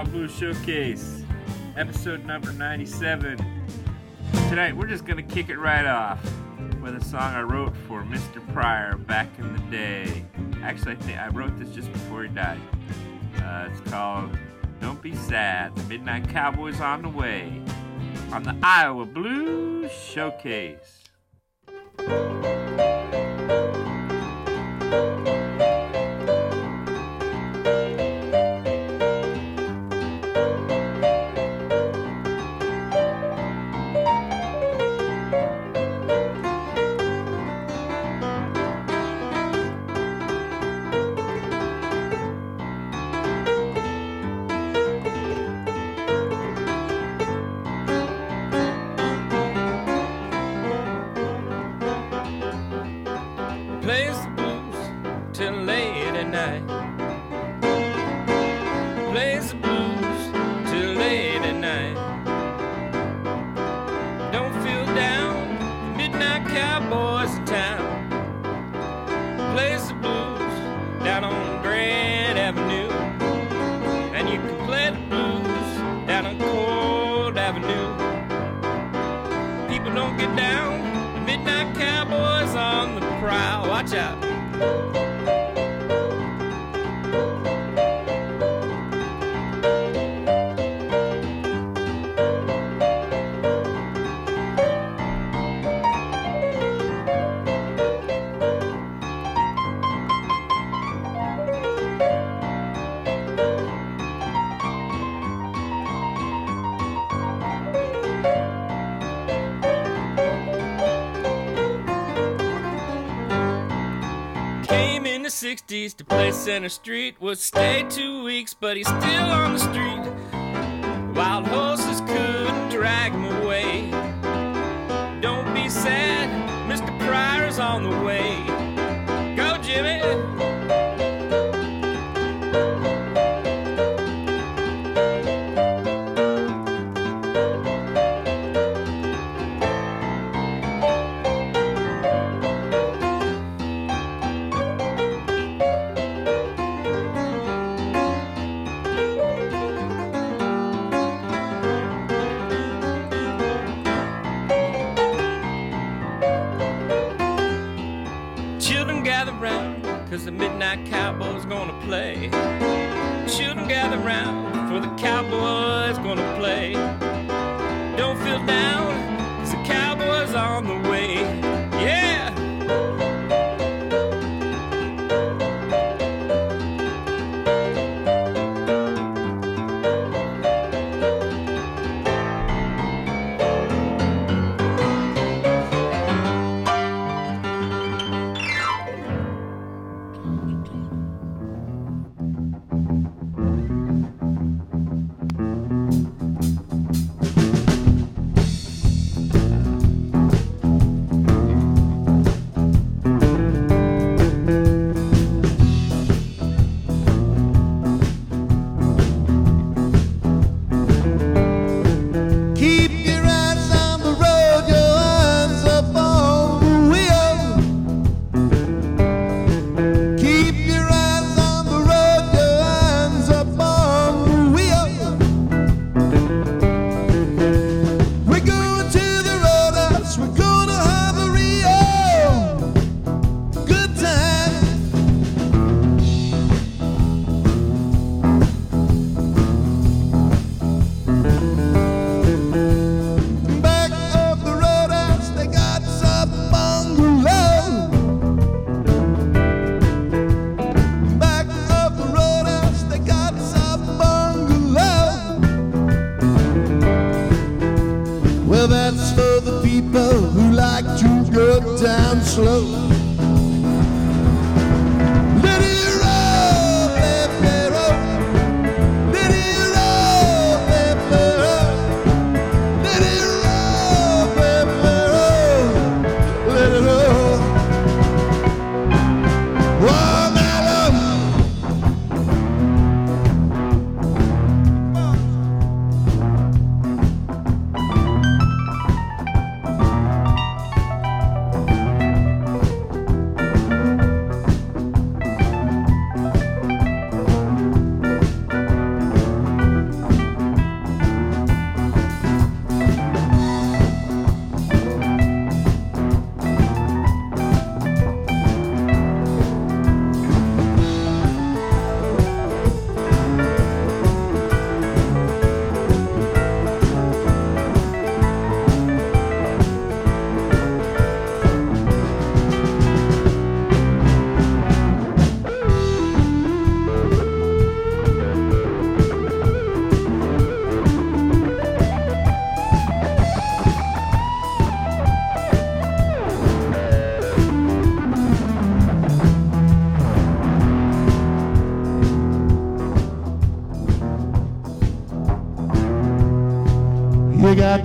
Iowa Blue Showcase, episode number 97. Tonight we're just gonna kick it right off with a song I wrote for Mr. Pryor back in the day. Actually, I think I wrote this just before he died. Uh, it's called "Don't Be Sad." The Midnight Cowboys on the way on the Iowa Blue Showcase. 60s to play Center Street. Would stay two weeks, but he's still on the street.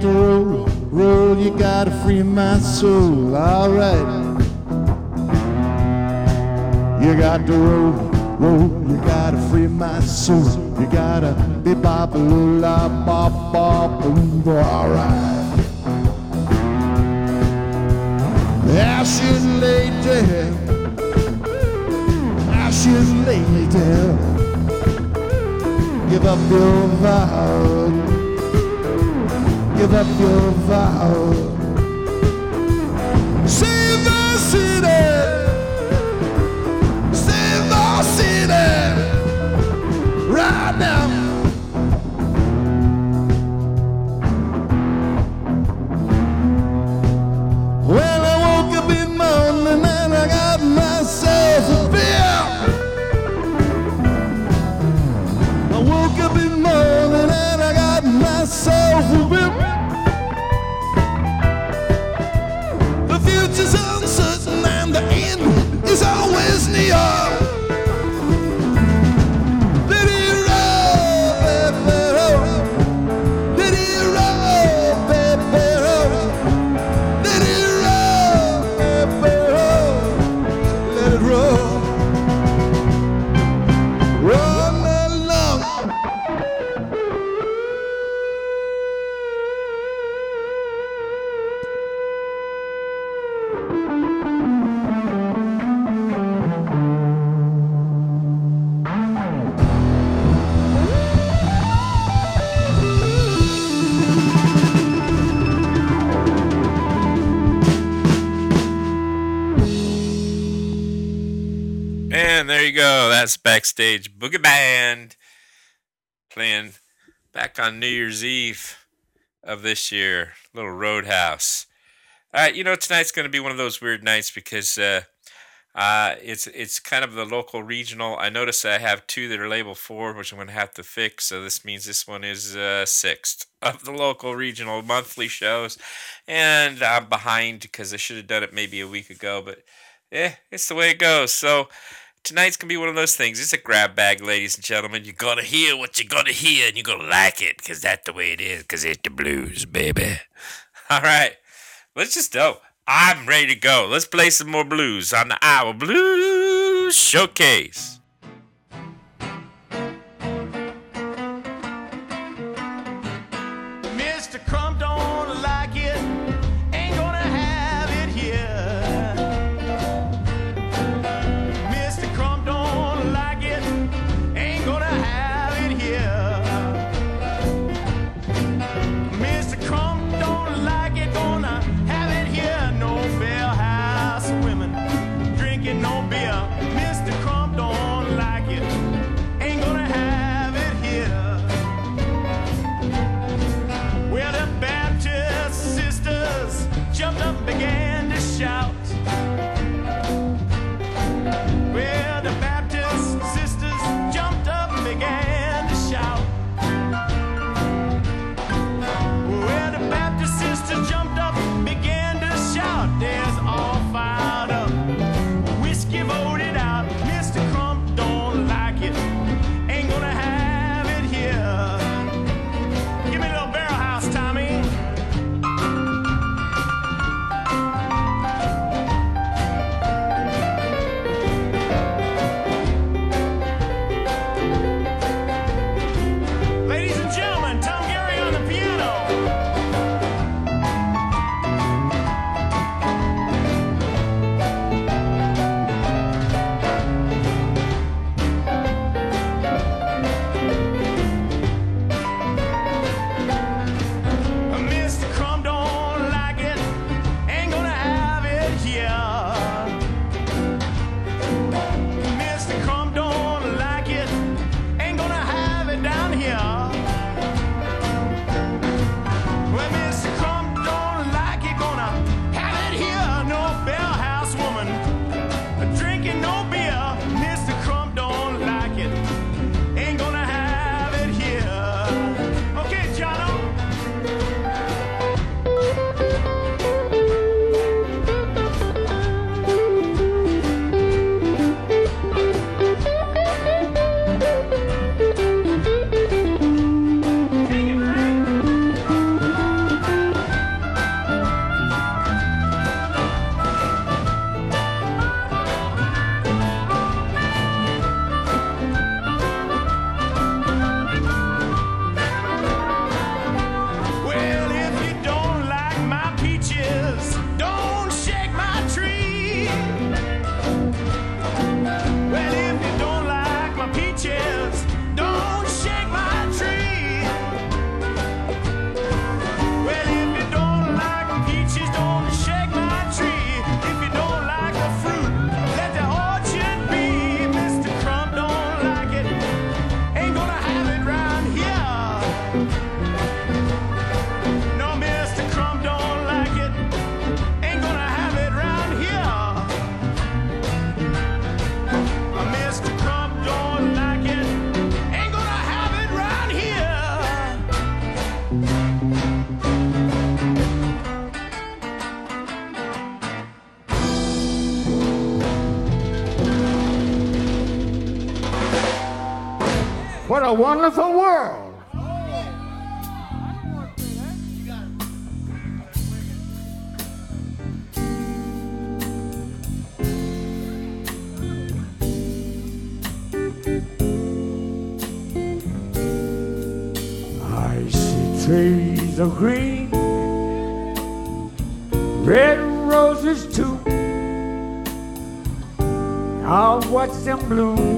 To roll, you gotta free my soul. Alright. You got to roll, roll, you gotta free my soul. You gotta be bop a la bop bop alright. Ashes lady, ashes lady, give up your vow, give up your vow. Save the city, save the city, right now. Backstage boogie band playing back on New Year's Eve of this year. Little Roadhouse. All right, you know tonight's going to be one of those weird nights because uh, uh, it's it's kind of the local regional. I notice I have two that are labeled four, which I'm going to have to fix. So this means this one is uh, sixth of the local regional monthly shows, and I'm behind because I should have done it maybe a week ago, but yeah, it's the way it goes. So tonight's gonna be one of those things. It's a grab bag, ladies and gentlemen. You're gonna hear what you're gonna hear, and you're gonna like it, cause that's the way it is. Cause it's the blues, baby. All right, let's just go. I'm ready to go. Let's play some more blues on the Iowa Blues Showcase. A wonderful world. I see trees of green, red roses too. I'll watch them bloom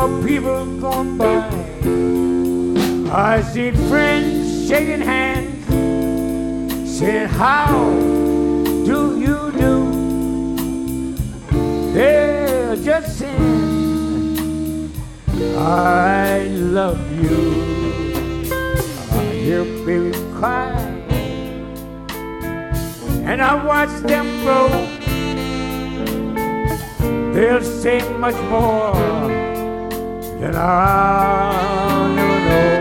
of people gone by. I see friends shaking hands, saying, How do you do? They're just saying, I love you. I hear babies cry, and I watch them grow. They'll say much more than I'll never know.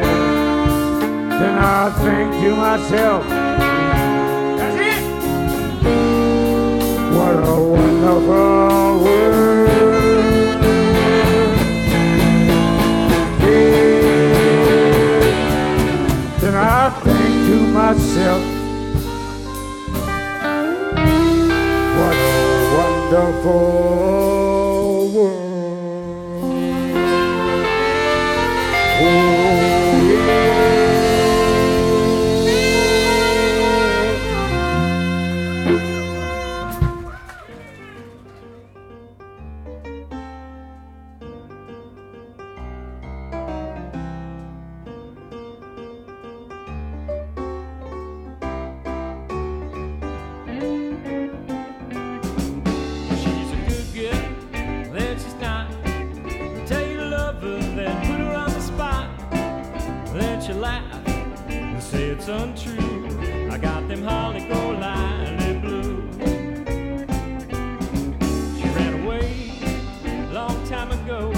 Then I think to myself, that's it. What a wonderful world. Yeah. Then I think to myself, what a wonderful ago,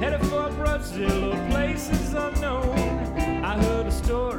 headed for Brazil or places unknown. I heard a story,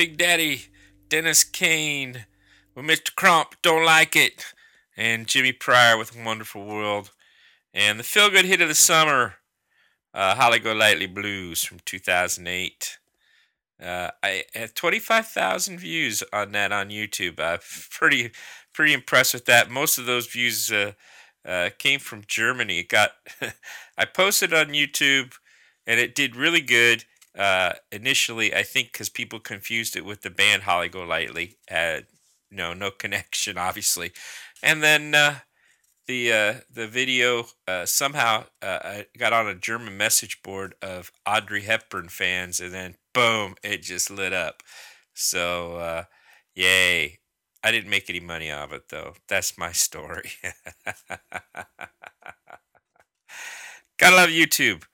Big Daddy Dennis Kain with Mr. Crump, Don't Like It, and Jimmy Pryor with Wonderful World. And the feel good hit of the summer, uh, Holly Golightly Blues from 2008. Uh, I had 25,000 views on that on YouTube. I'm pretty, pretty impressed with that. Most of those views uh, uh, came from Germany. It got, I posted on YouTube, and it did really good. Uh, initially, I think because people confused it with the band Holly Golightly. Had no, no connection, obviously. And then uh, the uh, the video uh, somehow uh, got on a German message board of Audrey Hepburn fans, and then boom, it just lit up. So uh, yay! I didn't make any money off it though. That's my story. Gotta love YouTube.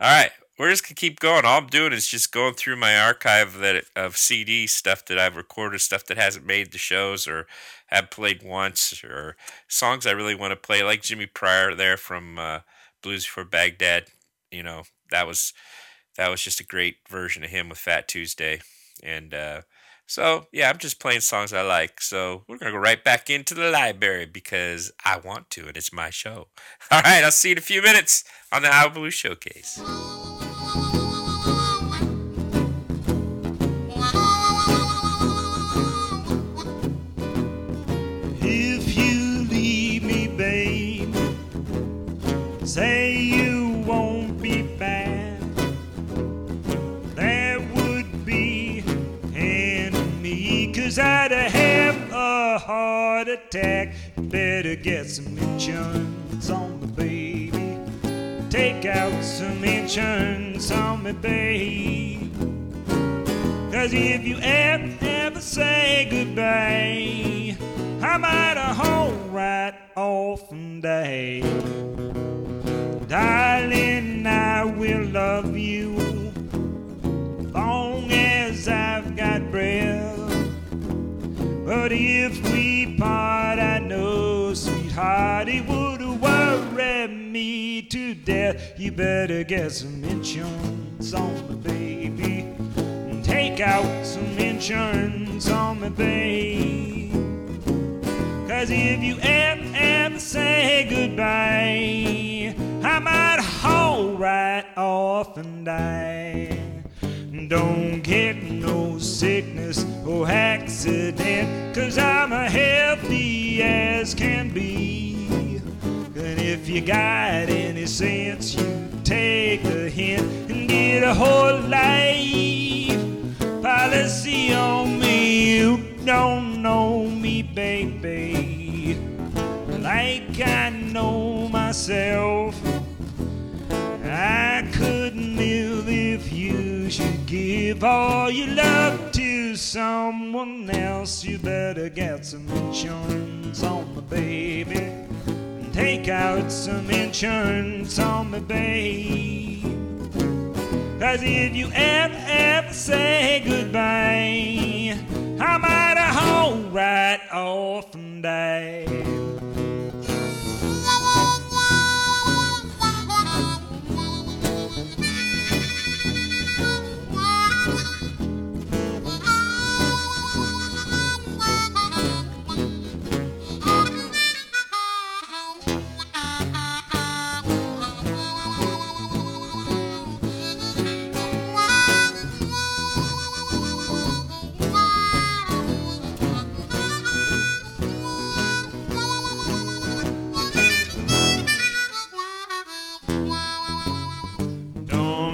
All right, we're just gonna keep going. All I'm doing is just going through my archive that of CD stuff that I've recorded, stuff that hasn't made the shows or have played once, or songs I really want to play, like Jimmy Pryor there from uh, Blues for Baghdad. You know, that was that was just a great version of him with Fat Tuesday, and uh, so yeah, I'm just playing songs I like. So we're gonna go right back into the library because I want to, and it's my show. All right, I'll see you in a few minutes on the Iowa Blues Showcase. Attack. Better get some insurance on me, baby. Take out some insurance on me, babe. Cause if you ever, ever say goodbye, I might a home right off and die. Darling, I will love you long as I've got breath. But if we part, I know, sweetheart, it would worry me to death. You better get some insurance on me, baby. and Take out some insurance on me, babe. Cause if you ever, ever say goodbye, I might haul right off and die. Don't get no sickness accident, cause I'm a healthy as can be. And if you got any sense, you take a hint and get a whole life policy on me. You don't know me, baby, like I know myself. I couldn't live if you should give all your love someone else. You better get some insurance on me, baby. And take out some insurance on me, babe. Cause if you ever, ever say goodbye, I might haul right off and die.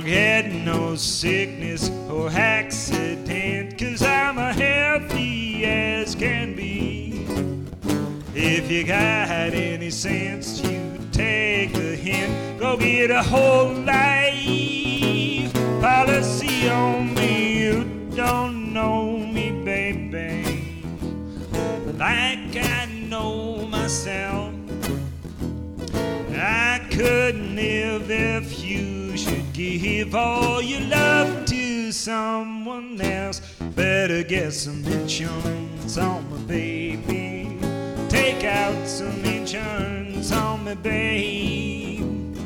Don't get no sickness or accident, cause I'm a healthy as can be. If you got any sense, you take a hint, go get a whole life policy on me. You don't know me, baby, like I know myself. I couldn't live if you give all your love to someone else. Better get some insurance on me, baby. Take out some insurance on me, babe.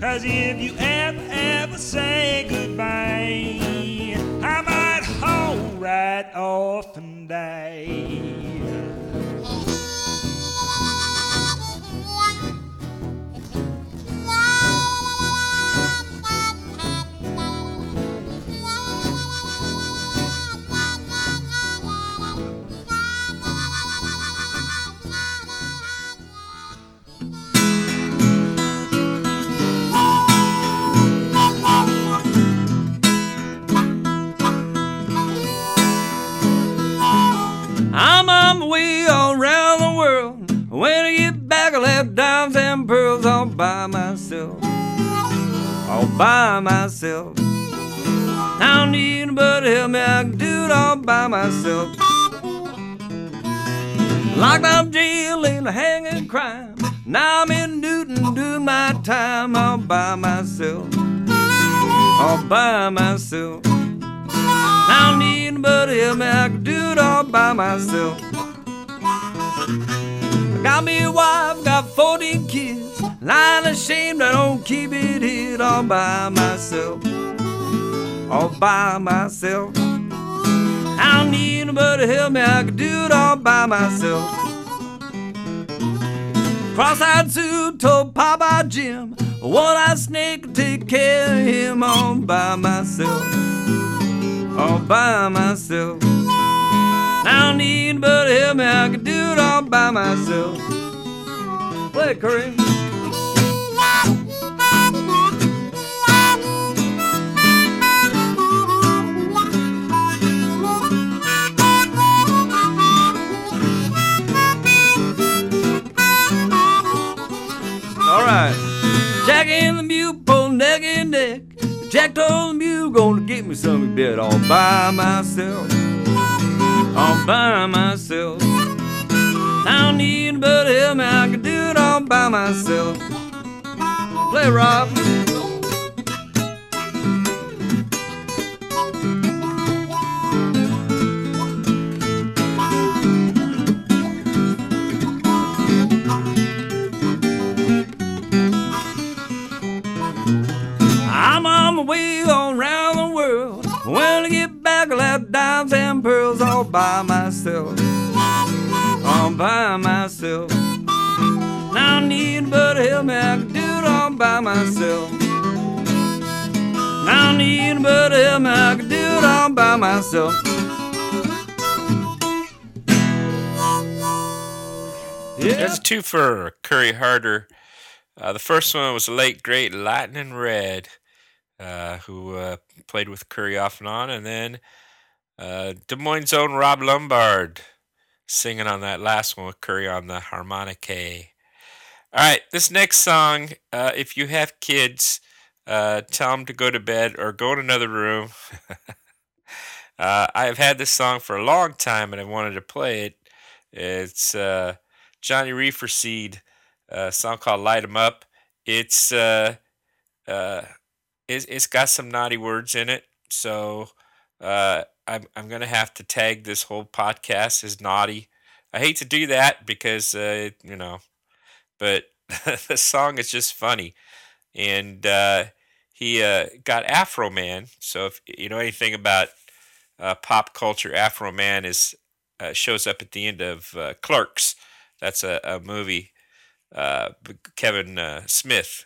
Cause if you ever, ever say goodbye. I might haul right off and die. On way all around the world. When I get back, I'll have dimes and pearls all by myself. All by myself. I don't need anybody to help me, I can do it all by myself. Locked up jail in a hanging crime. Now I'm in Newton doing my time all by myself. All by myself. I don't need anybody to help me, I can do it all by myself. I got me a wife, got 14 kids, and I ain't ashamed I don't keep it hid all by myself. All by myself. I don't need nobody to help me, I can do it all by myself. Cross-eyed Sue told Papa Jim, one-eyed snake take care of him all by myself all by myself. I don't need anybody to help me, I can do it all by myself. Play it, Curry. All right. Jack and the mule pull neck and neck. Jack told the mule gonna get me some bed all by myself. By myself. I don't need anybody help me, I can do it all by myself. Play Rob. I'm on my way around dimes and pearls all by myself. All by myself. I need to help me, I can do it all by myself. I need to help me, I can do it all by myself. Yeah. There's two for Curry Harter. Uh, the first one was the late great Lightning Red, uh, who uh, played with Curry off and on, and then uh, Des Moines' own Rob Lumbard singing on that last one with Curry on the harmonica. All right, this next song, uh, if you have kids, uh, tell them to go to bed or go in another room. uh, I have had this song for a long time and I wanted to play it. It's uh, Johnny Reeferseed, a song called "Light 'Em Up." It's uh, uh, it's, it's got some naughty words in it, so uh, I'm I'm gonna have to tag this whole podcast as naughty. I hate to do that because uh, you know, but the song is just funny, and uh, he uh, got Afroman. So if you know anything about uh, pop culture, Afroman is uh, shows up at the end of uh, Clerks. That's a, a movie Kevin Smith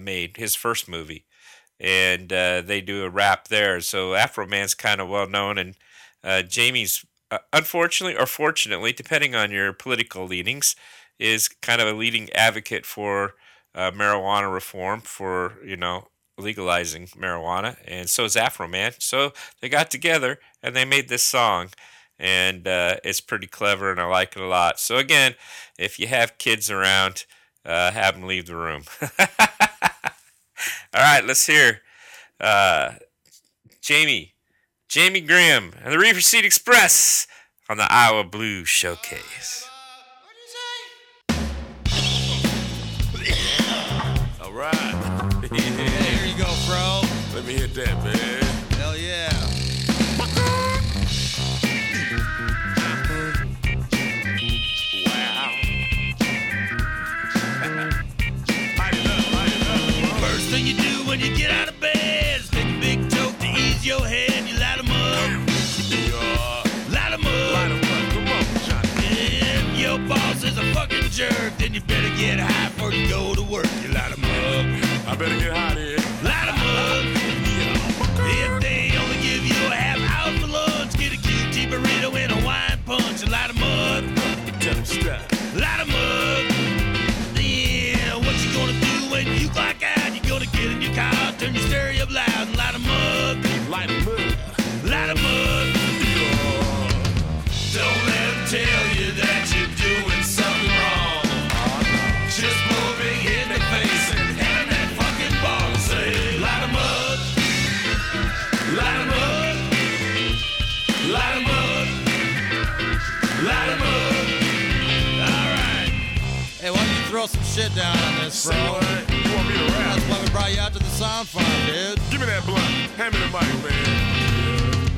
made his first movie, and uh, they do a rap there. So Afroman's kind of well known, and uh, Jamie's uh, unfortunately or fortunately, depending on your political leanings, is kind of a leading advocate for uh, marijuana reform for you know legalizing marijuana, and so is Afroman. So they got together and they made this song. And uh, it's pretty clever, and I like it a lot. So again, if you have kids around, uh, have them leave the room. All right, let's hear uh, Jamie, Jamie Grim, and the Reefer Seed Express on the Iowa Blue Showcase. All right. There you go, bro. Let me hit that, man. when you get out of bed. Take a big joke to ease your head. You light 'em up. Yeah. Light 'em up. Light 'em up. Come on, If your boss is a fucking jerk, then you better get high before you go to work. You light 'em up. I better get high then. Light 'em up. Yeah. If they only give you a half hour for lunch, get a QT burrito and a wine punch and light 'em up. Tell them stop. Your car, turn your stereo up loud and light 'em up. Light 'em up. Light 'em up. Don't let 'em tell you that you're doing something wrong. Just blow a in the face and hand 'em that fucking ball and say, light 'em up. Light 'em up. Light 'em up. Light 'em up. All right. Hey, why don't you throw some shit down on this, bro? what? You the sound dude. Give me that blunt. Hand me the mic, man.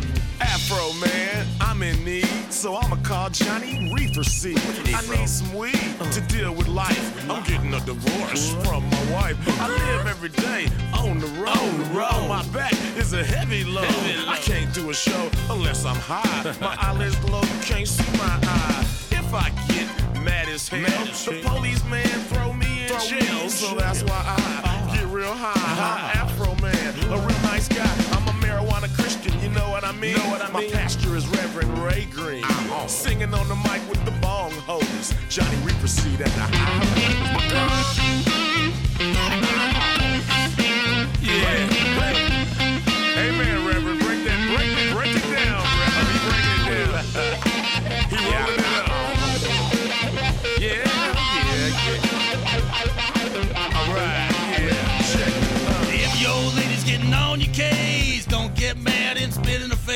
Afro, man. I'm in need, so I'ma call Johnny Reeferseed. I need some weed to deal with life. I'm getting a divorce from my wife. I live every day on the road. On, the road. on my back is a heavy load. I can't do a show unless I'm high. My eyelids glow, you can't see my eye. If I get mad as hell, the police man throw me in jail. So that's why I real high. High Afro man, a real nice guy. I'm a marijuana Christian, you know what I mean? Know what I My pastor is Reverend Ray Green. Singing on the mic with the bong holders. Johnny Reeferseed at the high.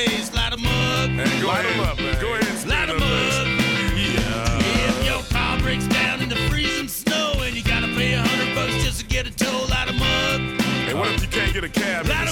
Spit in her face. Light 'em up. Hey, go Light them up, man. Go ahead and Light 'em them up. Yeah. If your car breaks down in the freezing snow and you gotta pay a hundred bucks just to get a tow, light 'em up. Hey, what if you can't get a cab? Light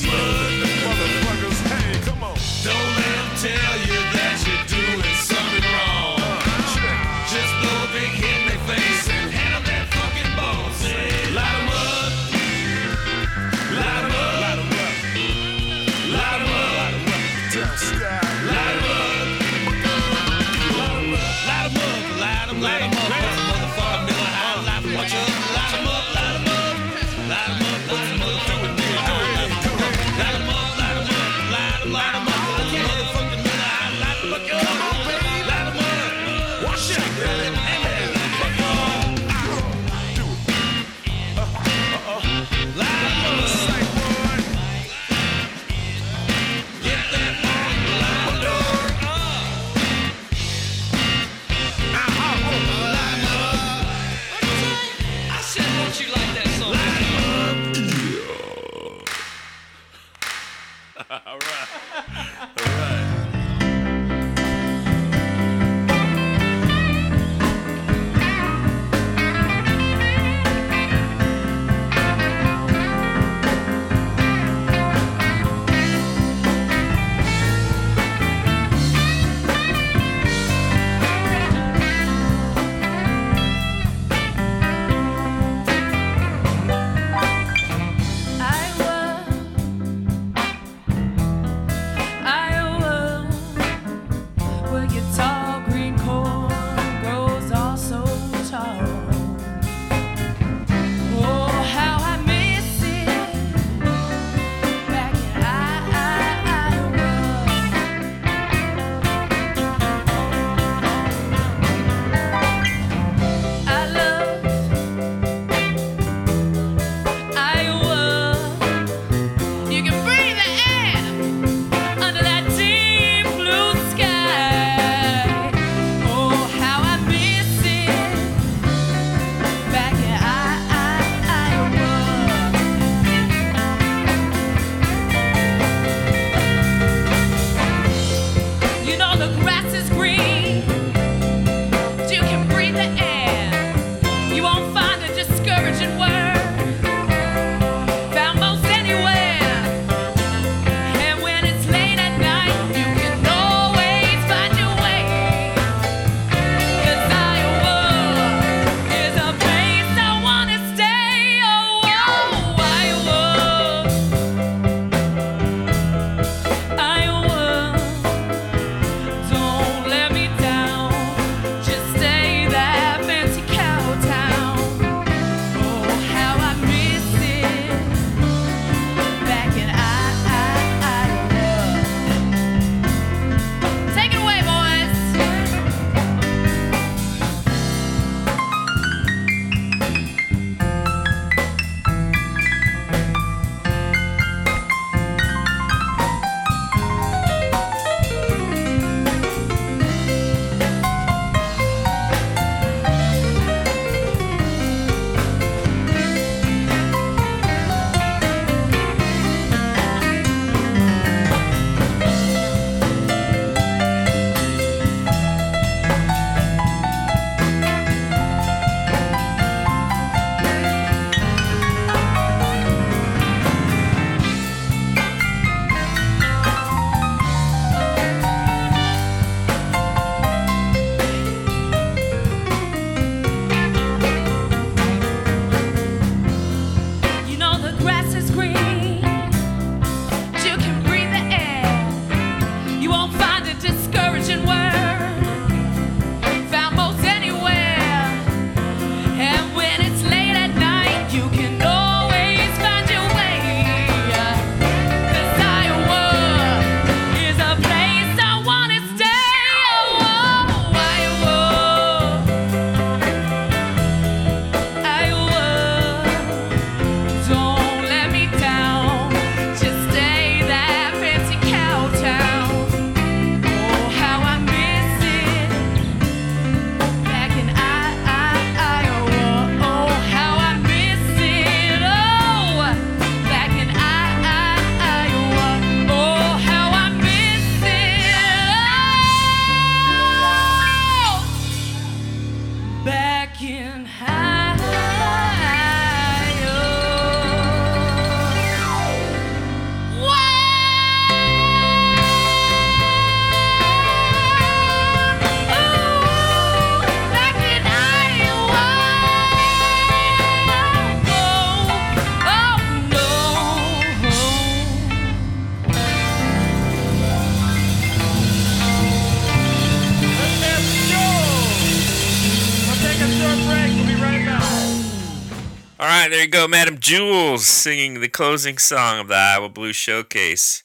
Jules singing the closing song of the Iowa Blue Showcase.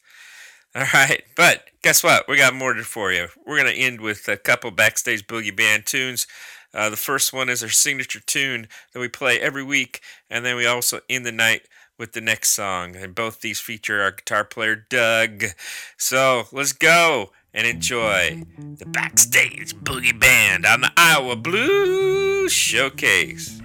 All right, but guess what? We got more for you. We're going to end with a couple backstage boogie band tunes. Uh, the first one is our signature tune that we play every week, and then we also end the night with the next song. And both these feature our guitar player, Doug. So let's go and enjoy the backstage boogie band on the Iowa Blues Showcase.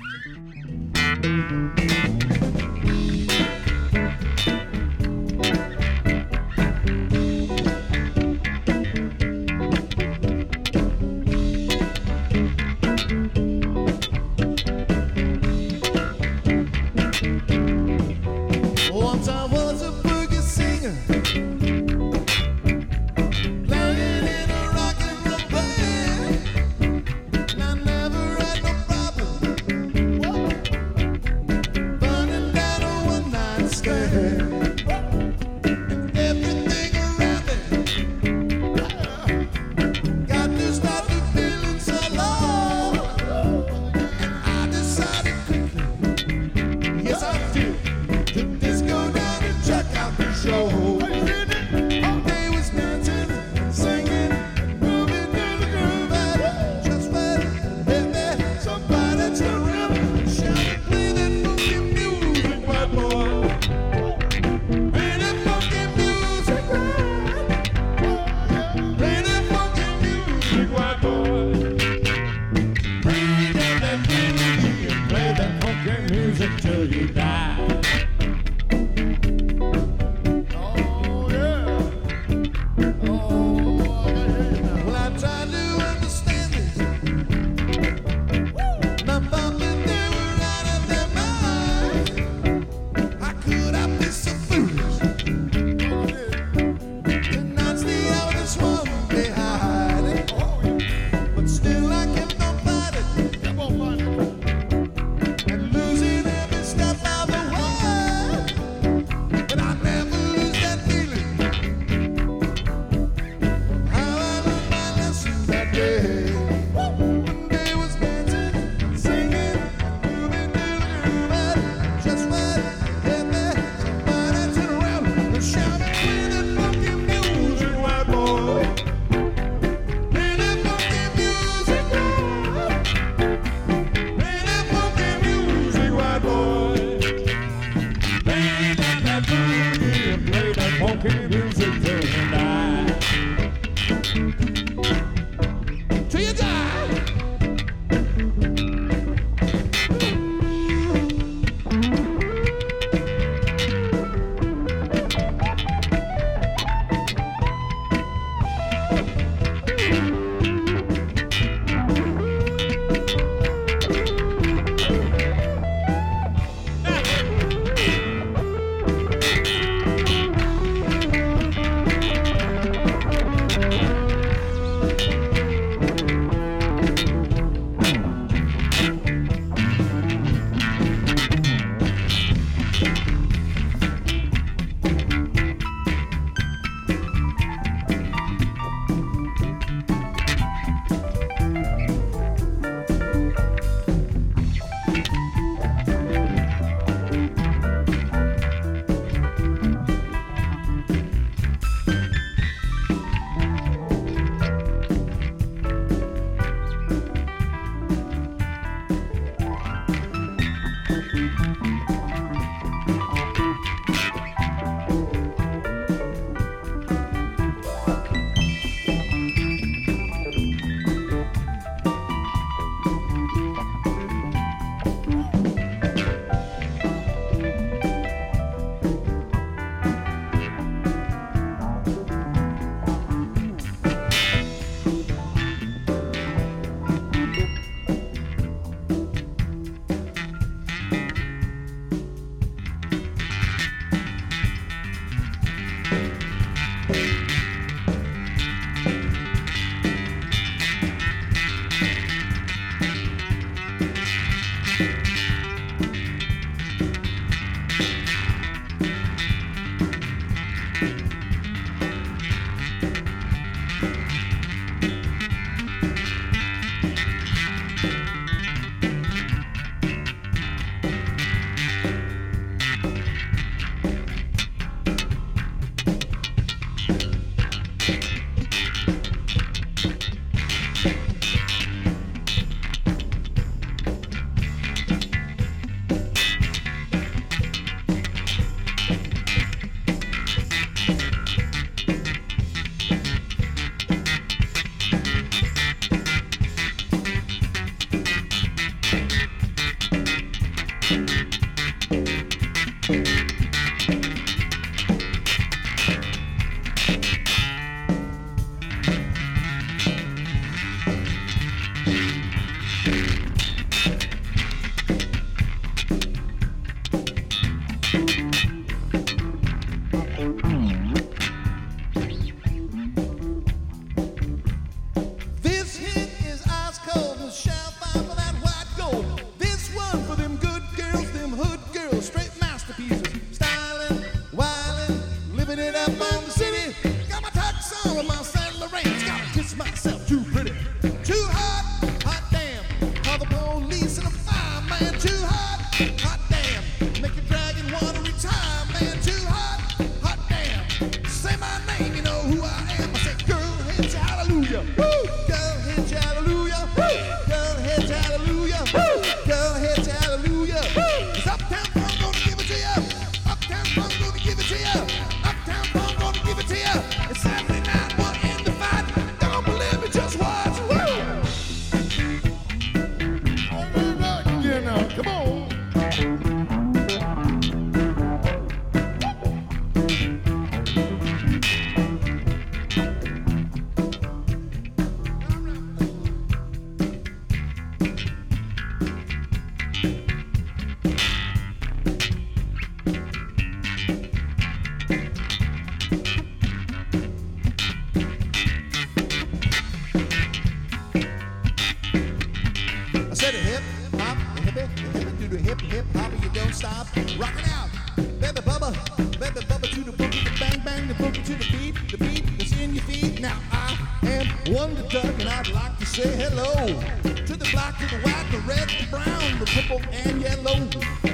hip hip hopper, you don't stop. Rockin' out, baby bubba, baby bubba to the boogie, the bang bang, the boogie to the beat, the beat is in your feet. Now I am Wonder Duck, and I'd like to say hello to the black, to the white, the red, the brown, the purple and yellow.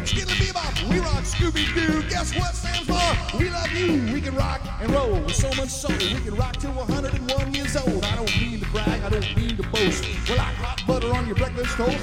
Skiddle bebop, we rock Scooby Doo. Guess what stands for? We love you. We can rock and roll with so much soul. We can rock till 101 years old. I don't mean to brag, I don't mean to boast. Well, I hot butter on your breakfast toast,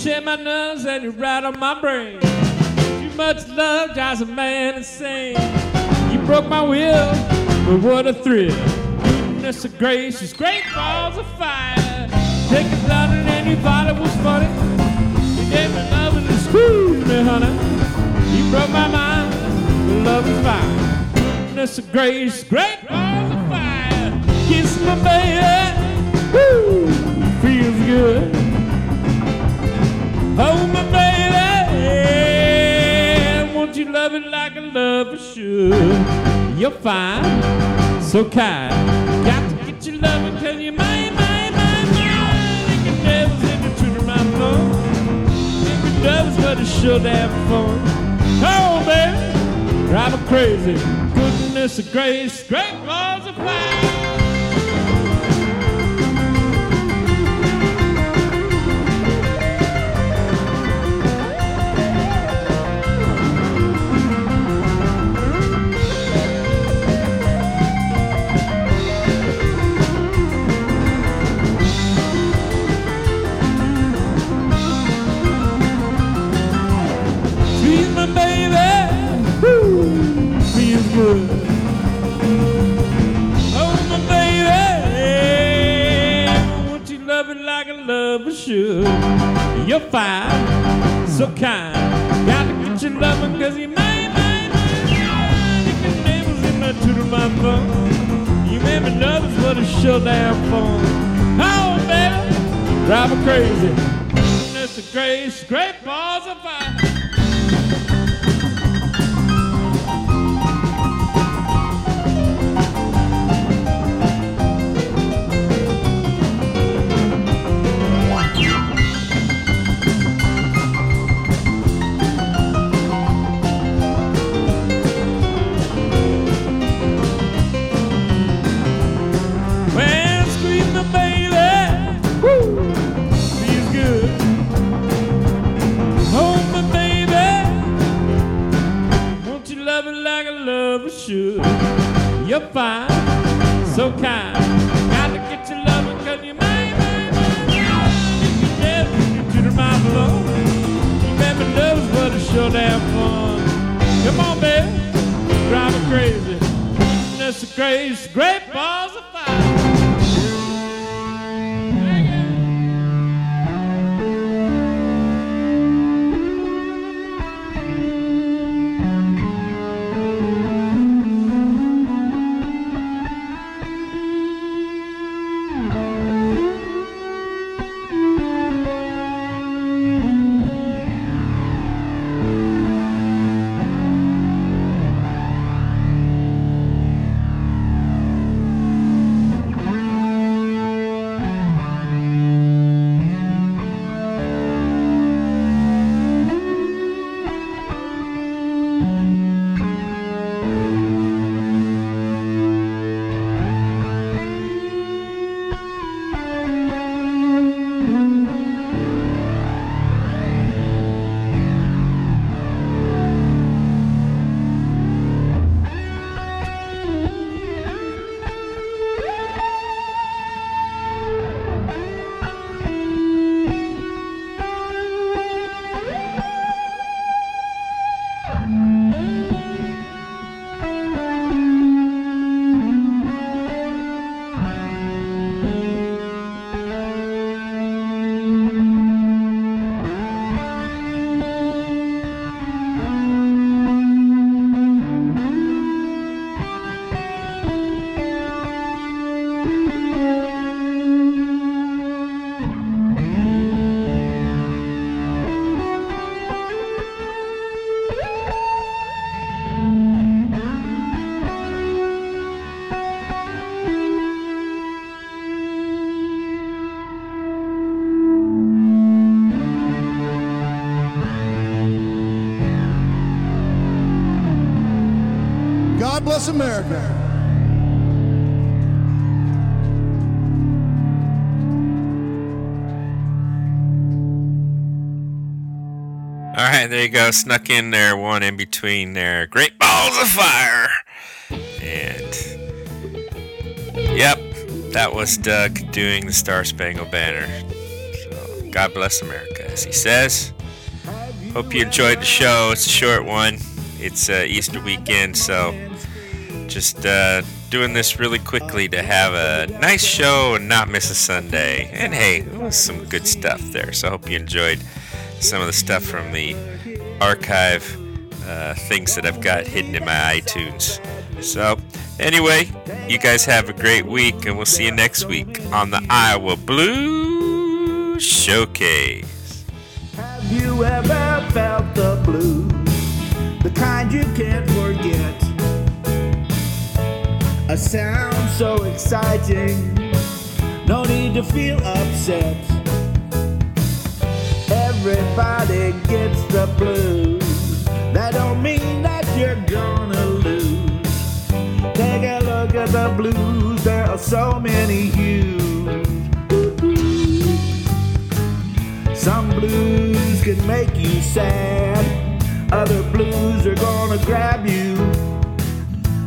share my nerves and you rattle my brain. Too much love drives a man insane. You broke my will, but what a thrill. Goodness of gracious, great balls of fire. Taking London and you thought it was funny. You gave me love and it screwed me, honey. You broke my mind, but love is fine. Goodness of gracious, great balls of fire. Kiss my baby, woo, feels good. Oh, my baby, won't you love it like a lover should? You're fine, so kind. Got to get your loving cause you're mine, mine, mine, mine. You can never seem to tutor my phone. Think it does, but it's sure damn fun. Oh, baby, drive her crazy. Goodness grace, great balls of fire. Should? You're fine, so kind. Got to get your loving 'cause mine, mine, mine, mine. You can never see my tutor my phone. You made me nervous, it's sure damn fun. Oh baby, drive me crazy. Goodness of grace, great balls of fire. You're fine, so kind. Got to get your loving 'cause you're mine, mine, mine. You can never get to the my. You made me nervous, but it's sure damn fun. Come on, baby, drive me crazy. Goodness of grace, great America. All right, there you go. Snuck in there, one in between there. Great balls of fire. And yep, that was Doug doing the Star Spangled Banner. So God bless America, as he says. Hope you enjoyed the show. It's a short one. It's uh, Easter weekend, so just uh, doing this really quickly to have a nice show and not miss a Sunday. And hey, it was some good stuff there. So I hope you enjoyed some of the stuff from the archive uh, things that I've got hidden in my iTunes. So, anyway, you guys have a great week, and we'll see you next week on the Iowa Blue Showcase. Have you ever felt the blues? The kind you can't A sound so exciting, no need to feel upset. Everybody gets the blues. That don't mean that you're gonna lose. Take a look at the blues, there are so many hues. Some blues can make you sad, other blues are gonna grab you.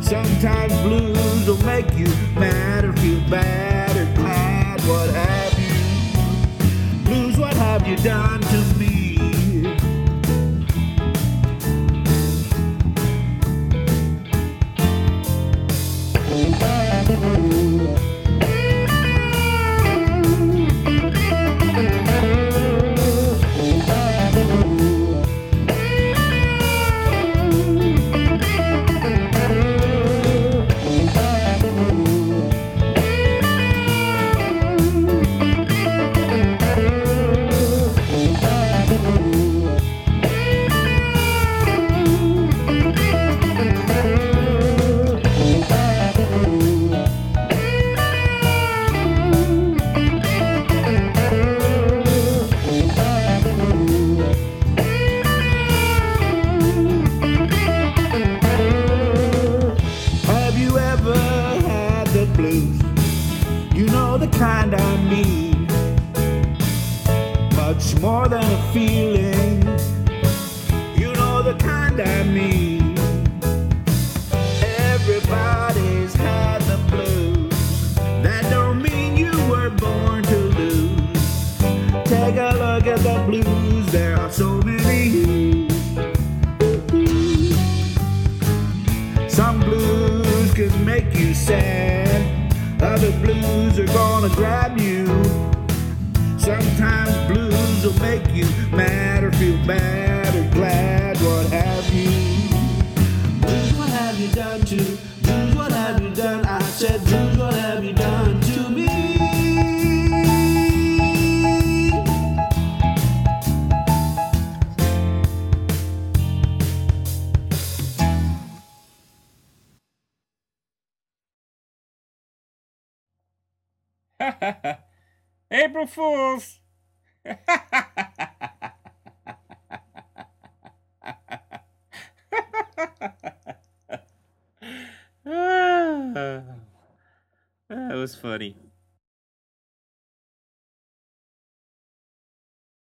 Sometimes blues will make you mad or feel bad or glad, what have you. Blues, what have you done to me? Have Fools!